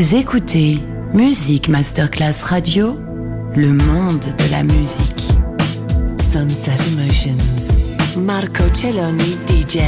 Vous écoutez Musique Masterclass Radio, le monde de la musique. Sunset Emotions, Marco Celloni DJ.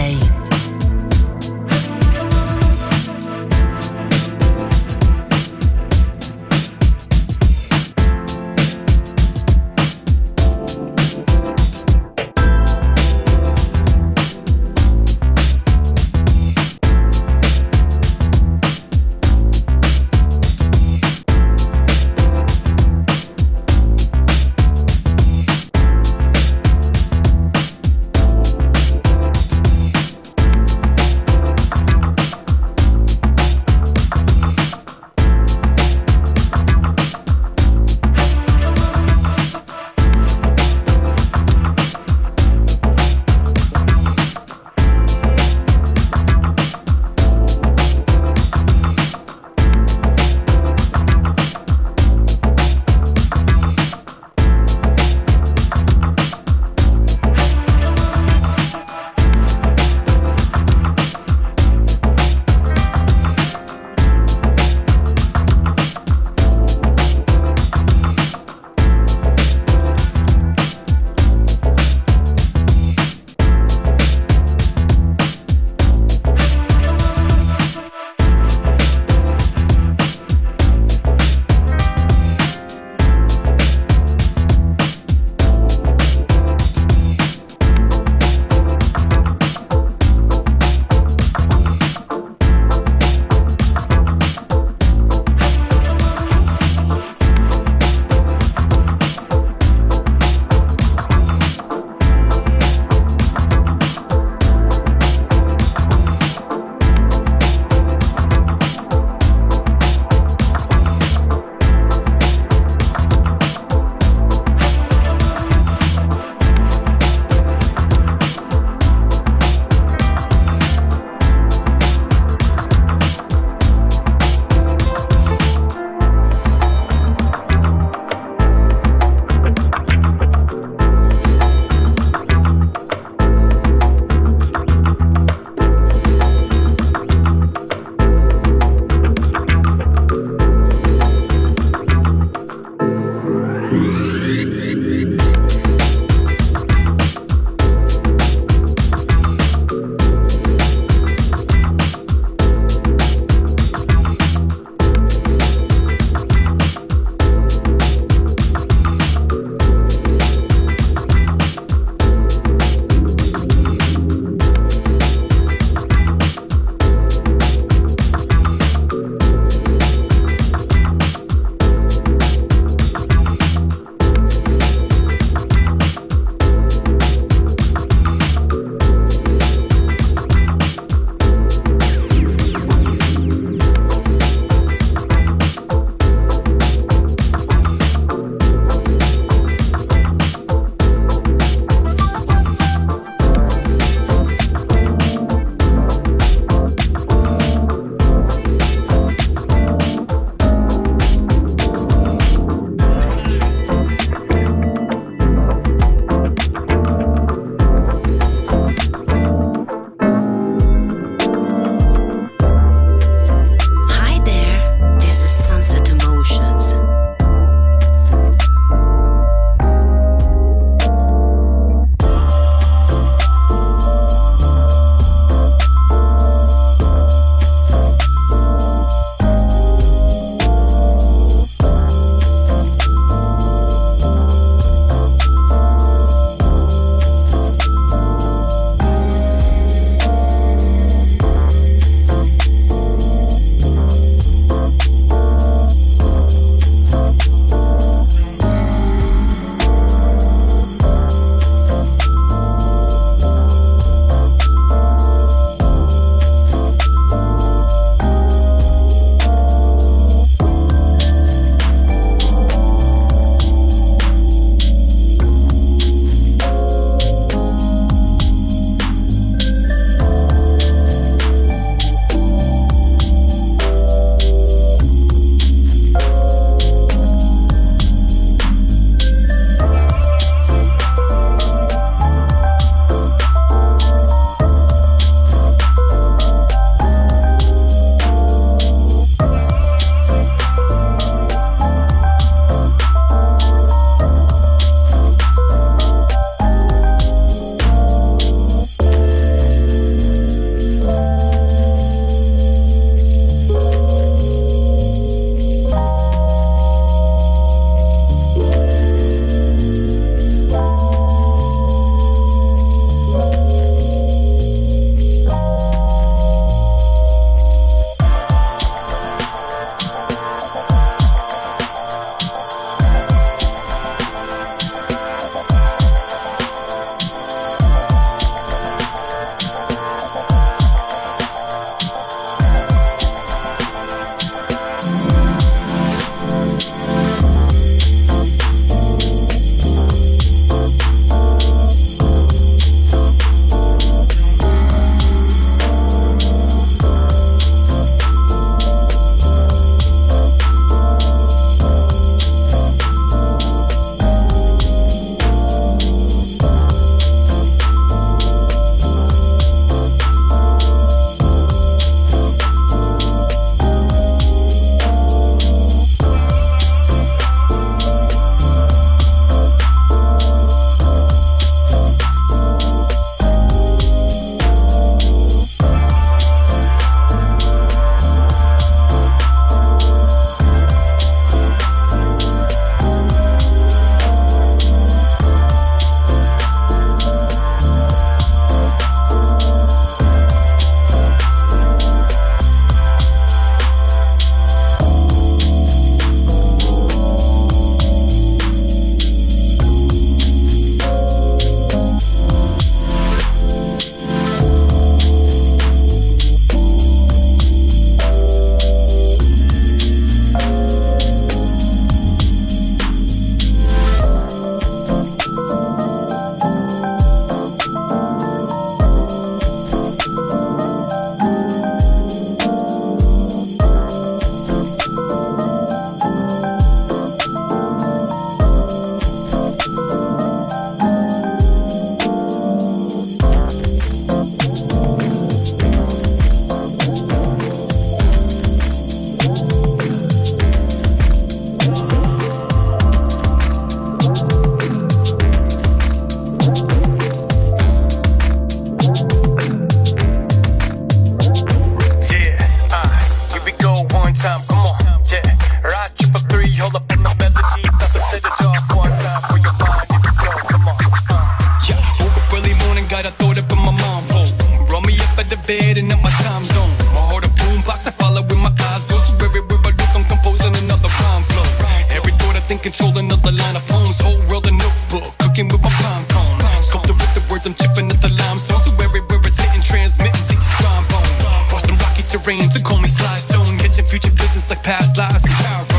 terrain to call me Sly Stone. Catching future visions like past lives. Power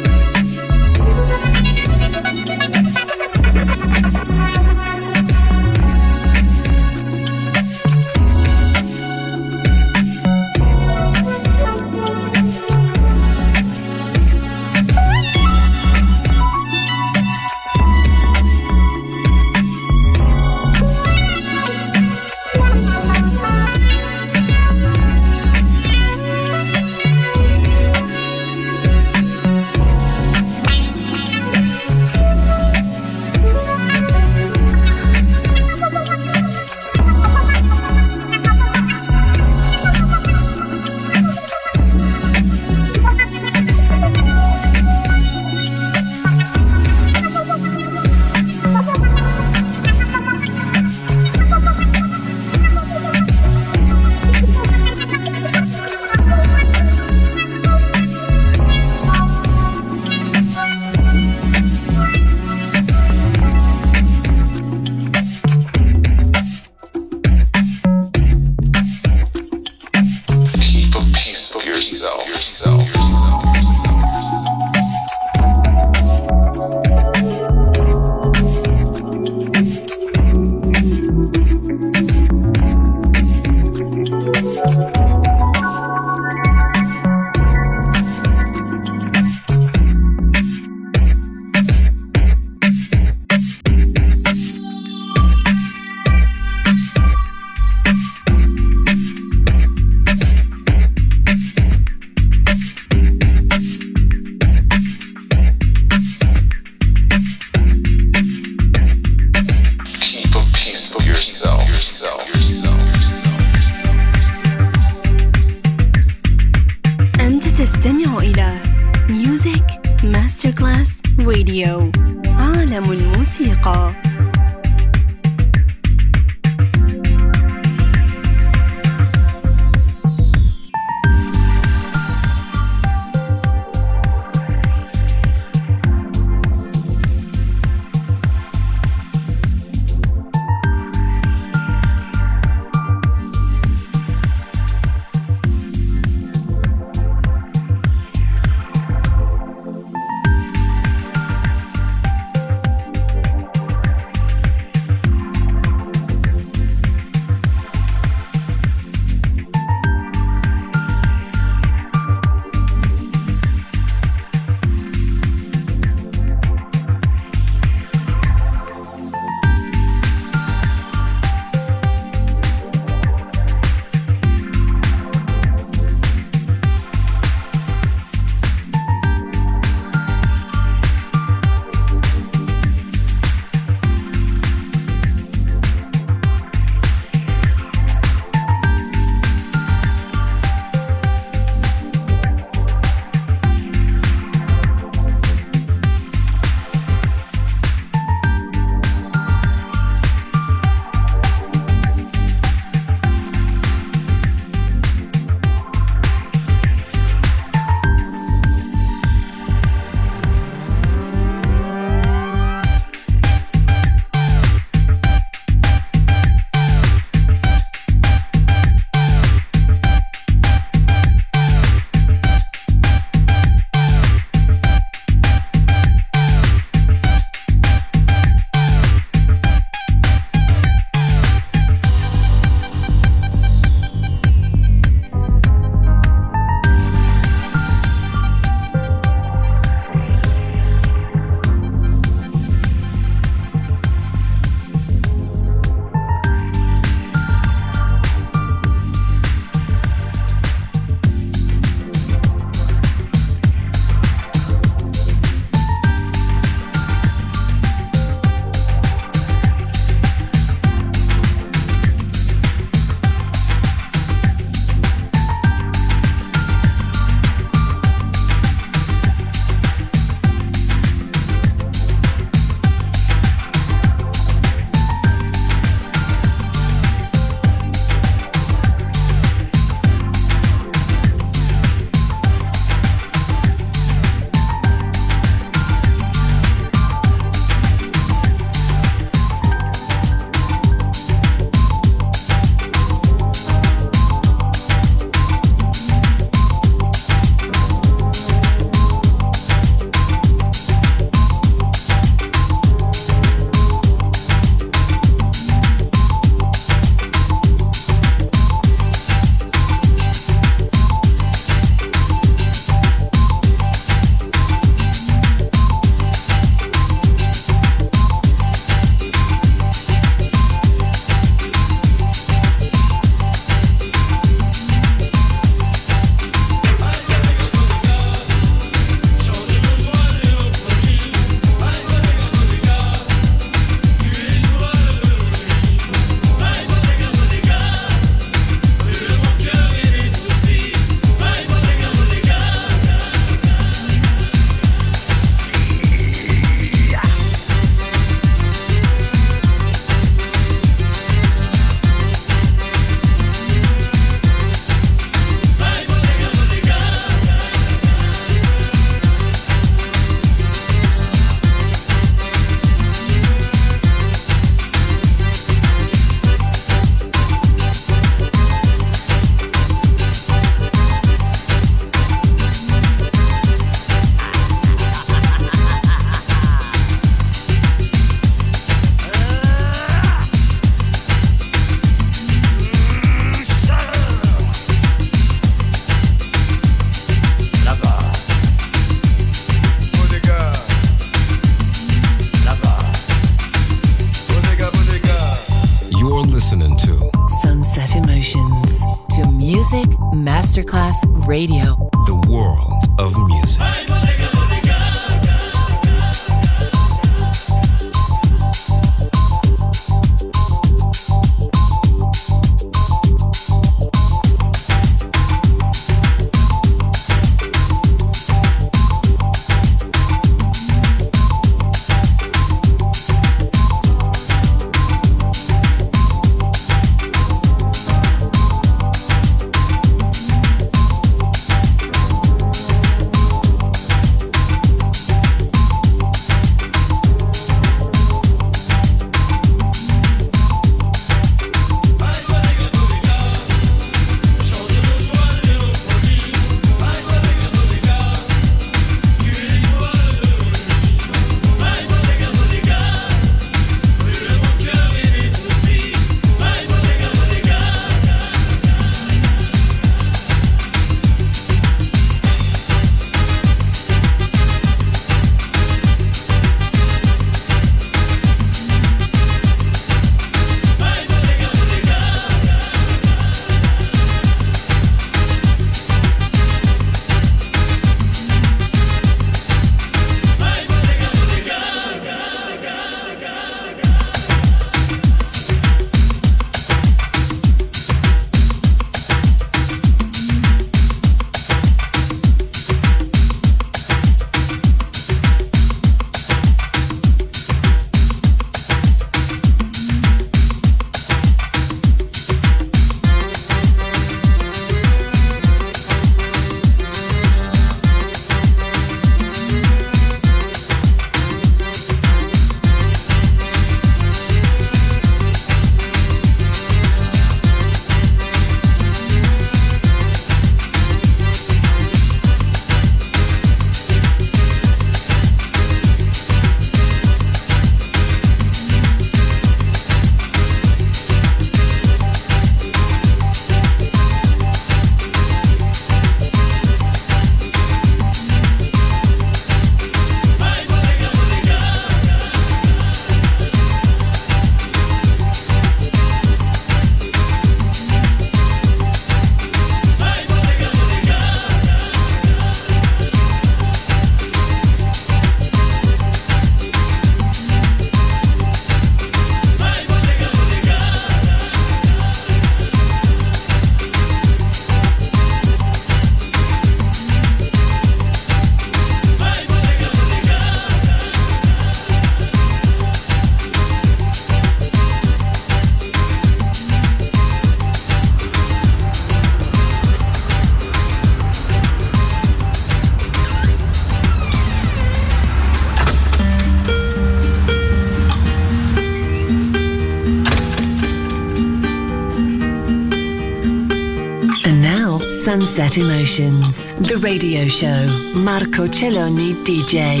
Emotions, the radio show. Marco Celloni DJ.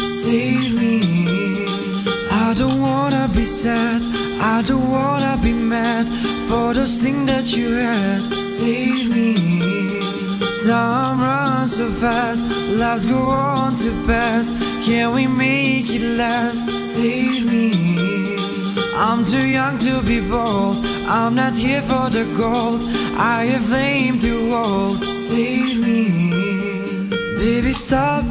Save me. I don't wanna be sad. I don't wanna be mad for those things that you had. Save me. Time runs so fast. Lives go on too fast. Can we make it last? Save me. I'm too young to be bold. I'm not here for the gold. I have flame to hold. Save me, baby. Stop.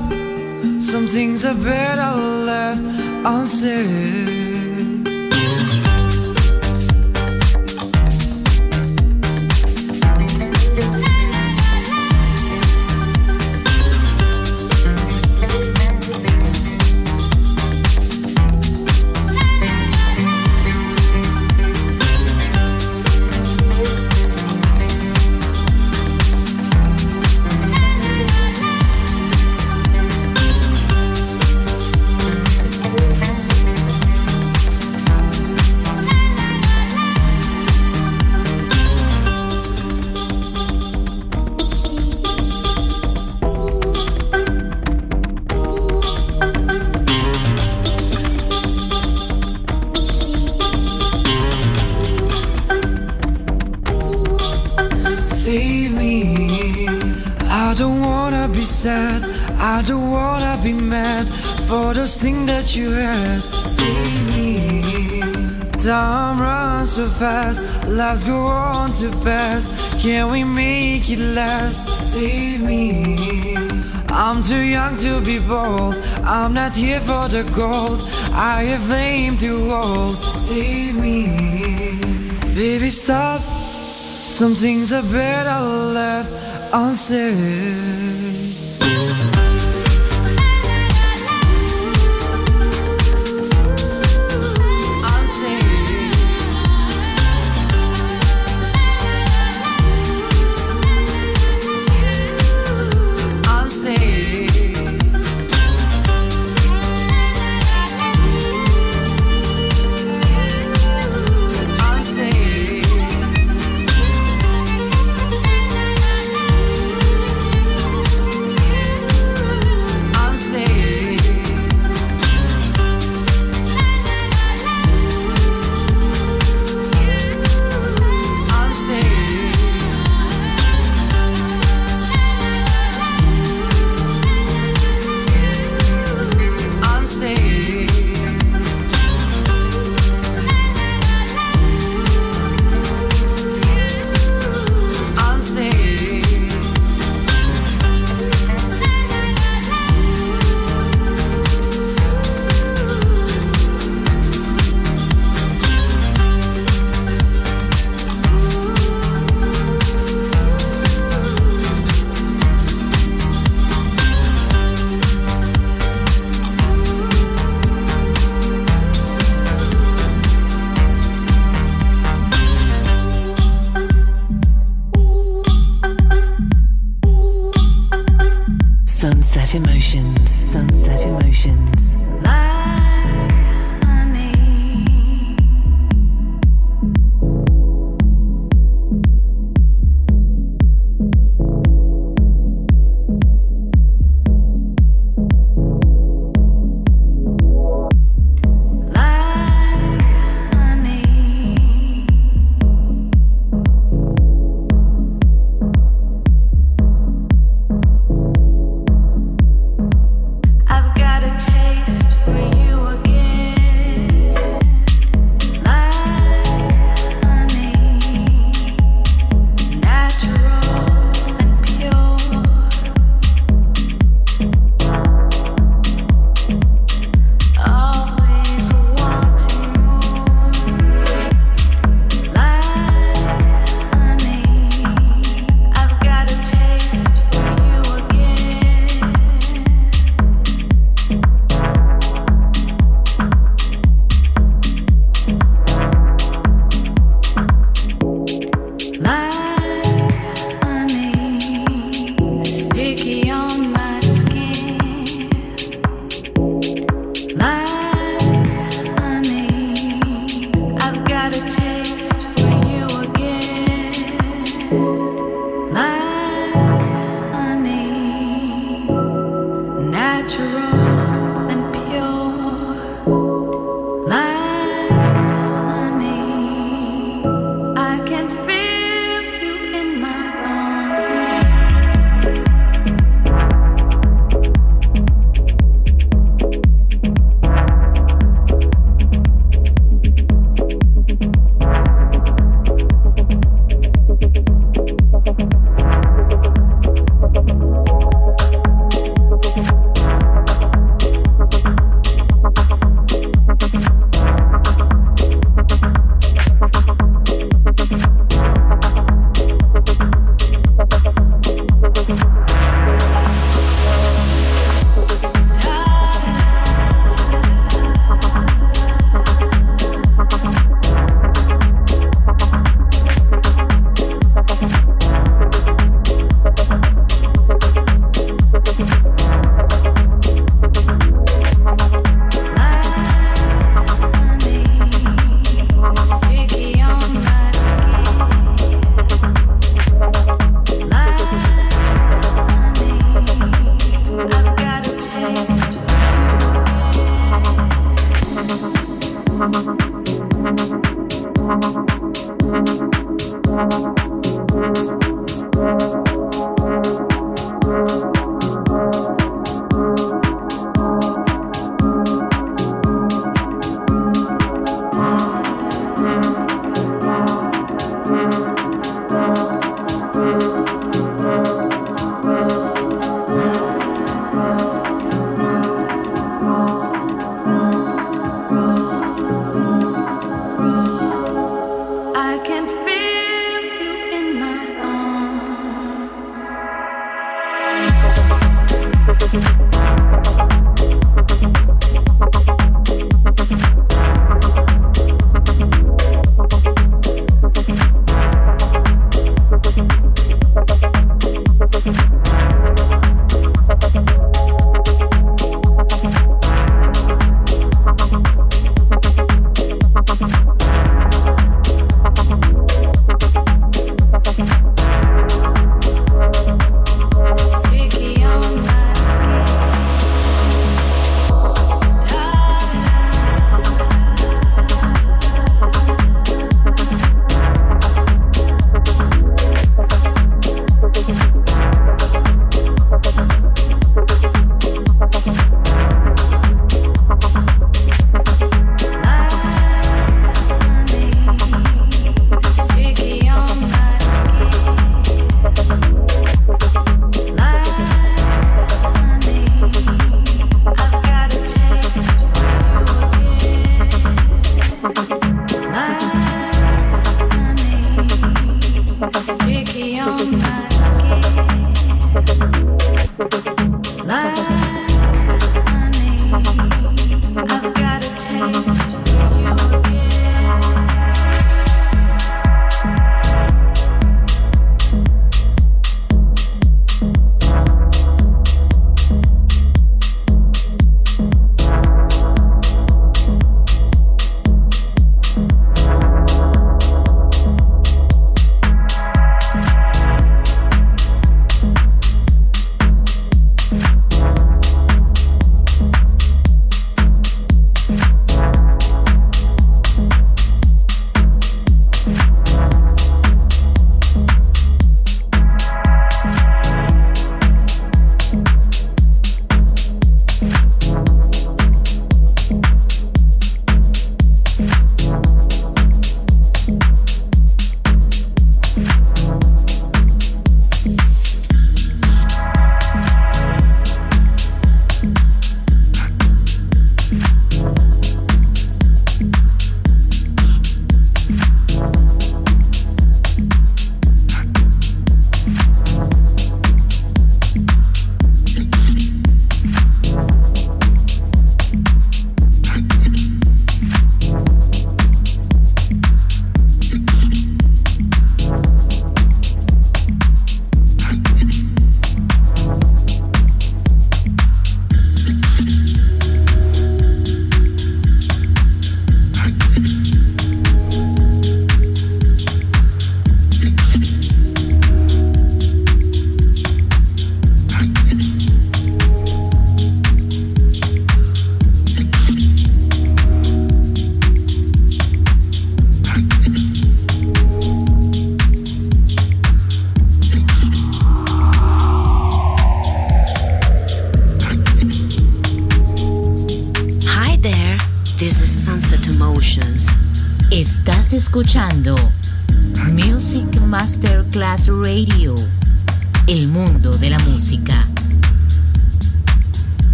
Some things are better left unsaid. Those things that you had. See me. Time runs so fast, lives go on too fast. Can we make it last? Save me. I'm too young to be bold. I'm not here for the gold. I have flame to hold. Save me. Baby, stop. Some things are better left unsaid. take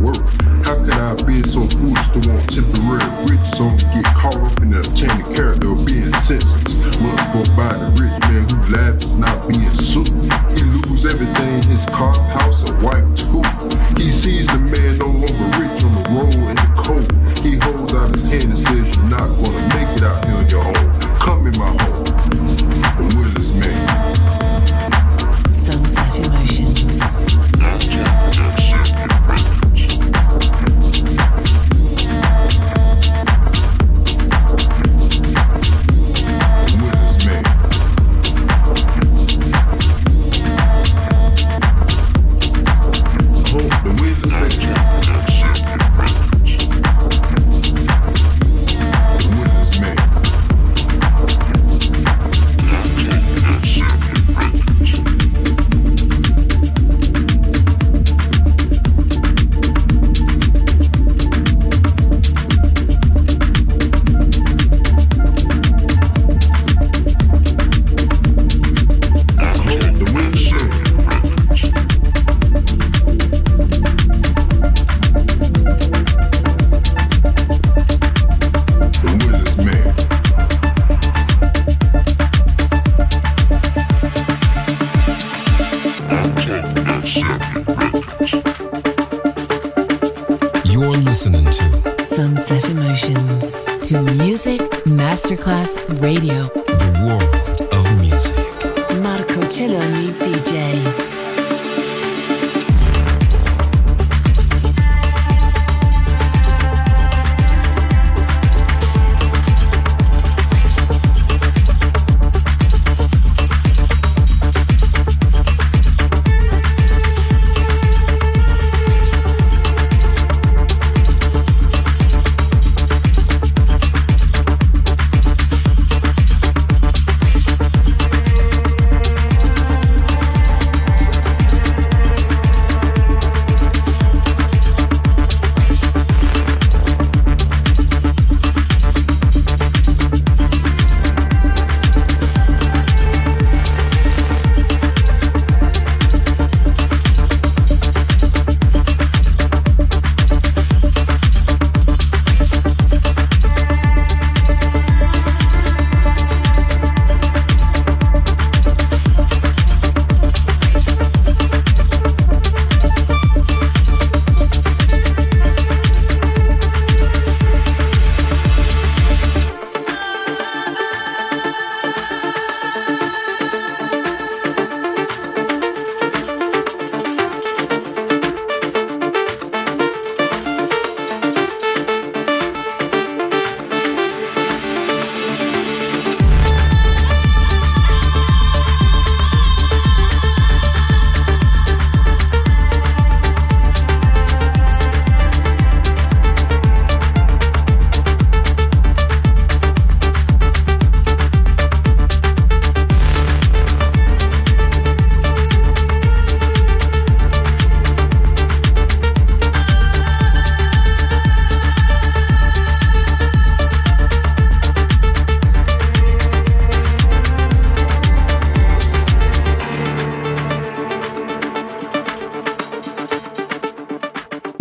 work. How could I be so foolish to want temporary riches only get caught up in the obtaining character of being senseless? Must go by the rich man who laughs is not being sued. He lose everything, his car, house, and wife too. He sees the man no longer rich on the road in the cold. He holds out his hand and says, You're not gonna make it out here on your own. Come in my home, the Willis man. Sunset Emotions. Just, just Radio.